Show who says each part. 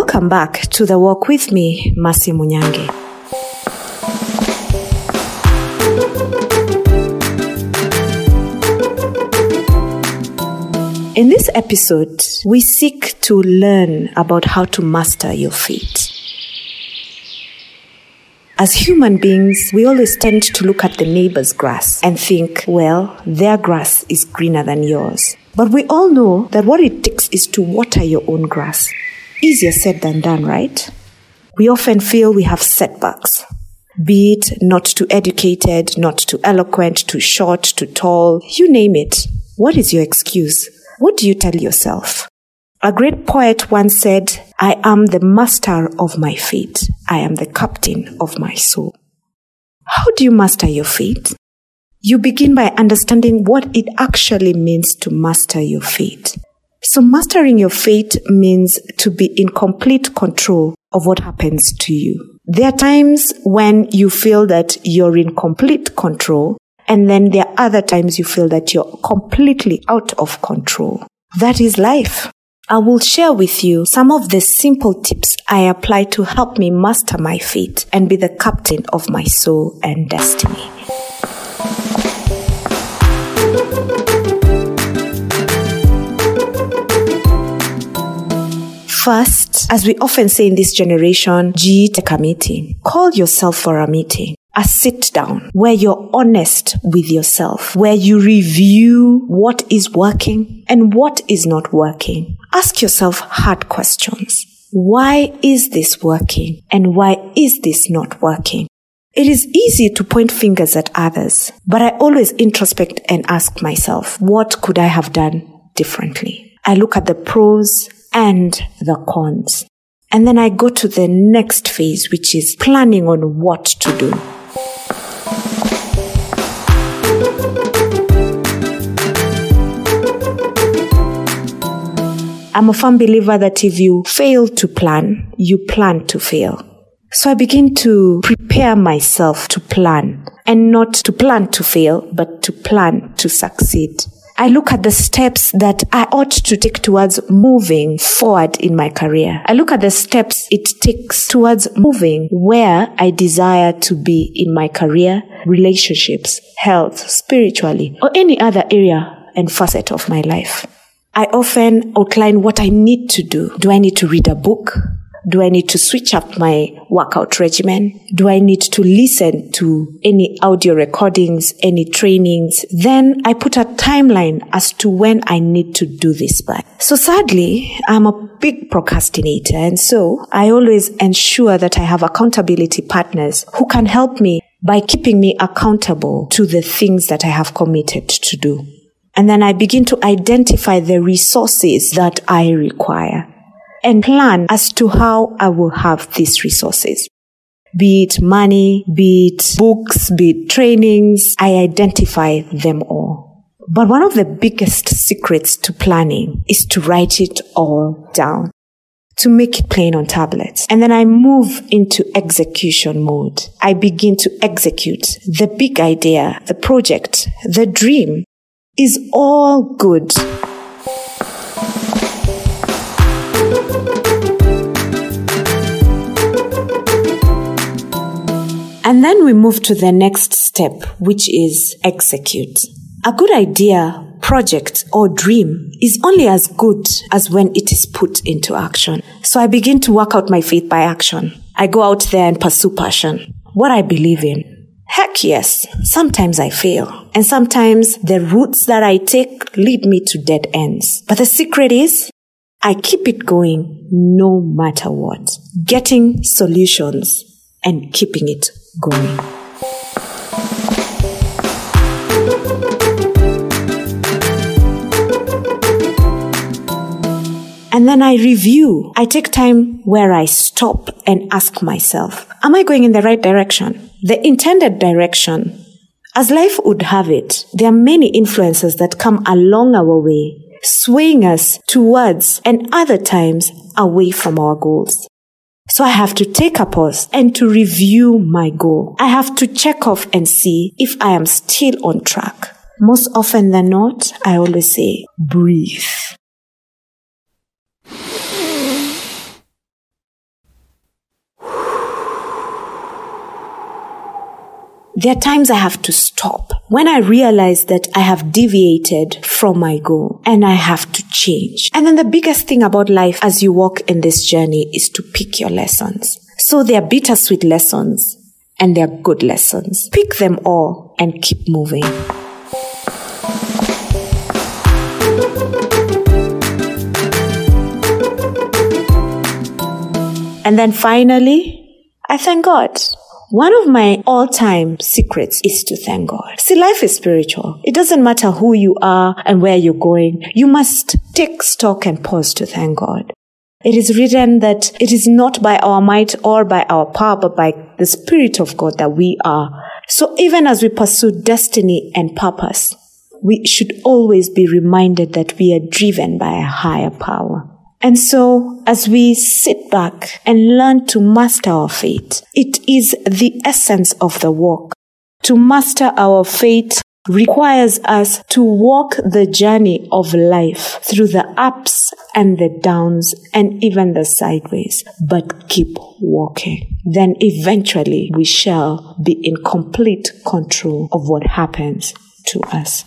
Speaker 1: Welcome back to the walk with me, Masi Munyange. In this episode, we seek to learn about how to master your feet. As human beings, we always tend to look at the neighbor's grass and think, well, their grass is greener than yours. But we all know that what it takes is to water your own grass. Easier said than done, right? We often feel we have setbacks, be it not too educated, not too eloquent, too short, too tall, you name it. What is your excuse? What do you tell yourself? A great poet once said, I am the master of my fate. I am the captain of my soul. How do you master your fate? You begin by understanding what it actually means to master your fate. So mastering your fate means to be in complete control of what happens to you. There are times when you feel that you're in complete control and then there are other times you feel that you're completely out of control. That is life. I will share with you some of the simple tips I apply to help me master my fate and be the captain of my soul and destiny. First, as we often say in this generation, G, take a meeting. Call yourself for a meeting a sit down where you're honest with yourself, where you review what is working and what is not working. Ask yourself hard questions. Why is this working and why is this not working? It is easy to point fingers at others, but I always introspect and ask myself, what could I have done differently? I look at the pros and the cons. And then I go to the next phase, which is planning on what to do. I'm a firm believer that if you fail to plan, you plan to fail. So I begin to prepare myself to plan and not to plan to fail, but to plan to succeed. I look at the steps that I ought to take towards moving forward in my career. I look at the steps it takes towards moving where I desire to be in my career, relationships, health, spiritually, or any other area and facet of my life. I often outline what I need to do. Do I need to read a book? Do I need to switch up my workout regimen? Do I need to listen to any audio recordings, any trainings? Then I put a timeline as to when I need to do this by. So sadly, I'm a big procrastinator. And so I always ensure that I have accountability partners who can help me by keeping me accountable to the things that I have committed to do. And then I begin to identify the resources that I require and plan as to how I will have these resources. Be it money, be it books, be it trainings, I identify them all. But one of the biggest secrets to planning is to write it all down, to make it plain on tablets. And then I move into execution mode. I begin to execute the big idea, the project, the dream, is all good. And then we move to the next step, which is execute. A good idea, project, or dream is only as good as when it is put into action. So I begin to work out my faith by action. I go out there and pursue passion, what I believe in, Heck yes, sometimes I fail. And sometimes the routes that I take lead me to dead ends. But the secret is I keep it going no matter what, getting solutions and keeping it going. And then I review. I take time where I stop and ask myself, am I going in the right direction? The intended direction. As life would have it, there are many influences that come along our way, swaying us towards and other times away from our goals. So I have to take a pause and to review my goal. I have to check off and see if I am still on track. Most often than not, I always say, breathe. There are times I have to stop when I realize that I have deviated from my goal and I have to change. And then the biggest thing about life as you walk in this journey is to pick your lessons. So they are bittersweet lessons and they are good lessons. Pick them all and keep moving. And then finally, I thank God. One of my all time secrets is to thank God. See, life is spiritual. It doesn't matter who you are and where you're going. You must take stock and pause to thank God. It is written that it is not by our might or by our power, but by the Spirit of God that we are. So even as we pursue destiny and purpose, we should always be reminded that we are driven by a higher power. And so, as we sit back and learn to master our faith, it is the essence of the walk. To master our faith requires us to walk the journey of life through the ups and the downs and even the sideways, but keep walking. Then eventually we shall be in complete control of what happens to us.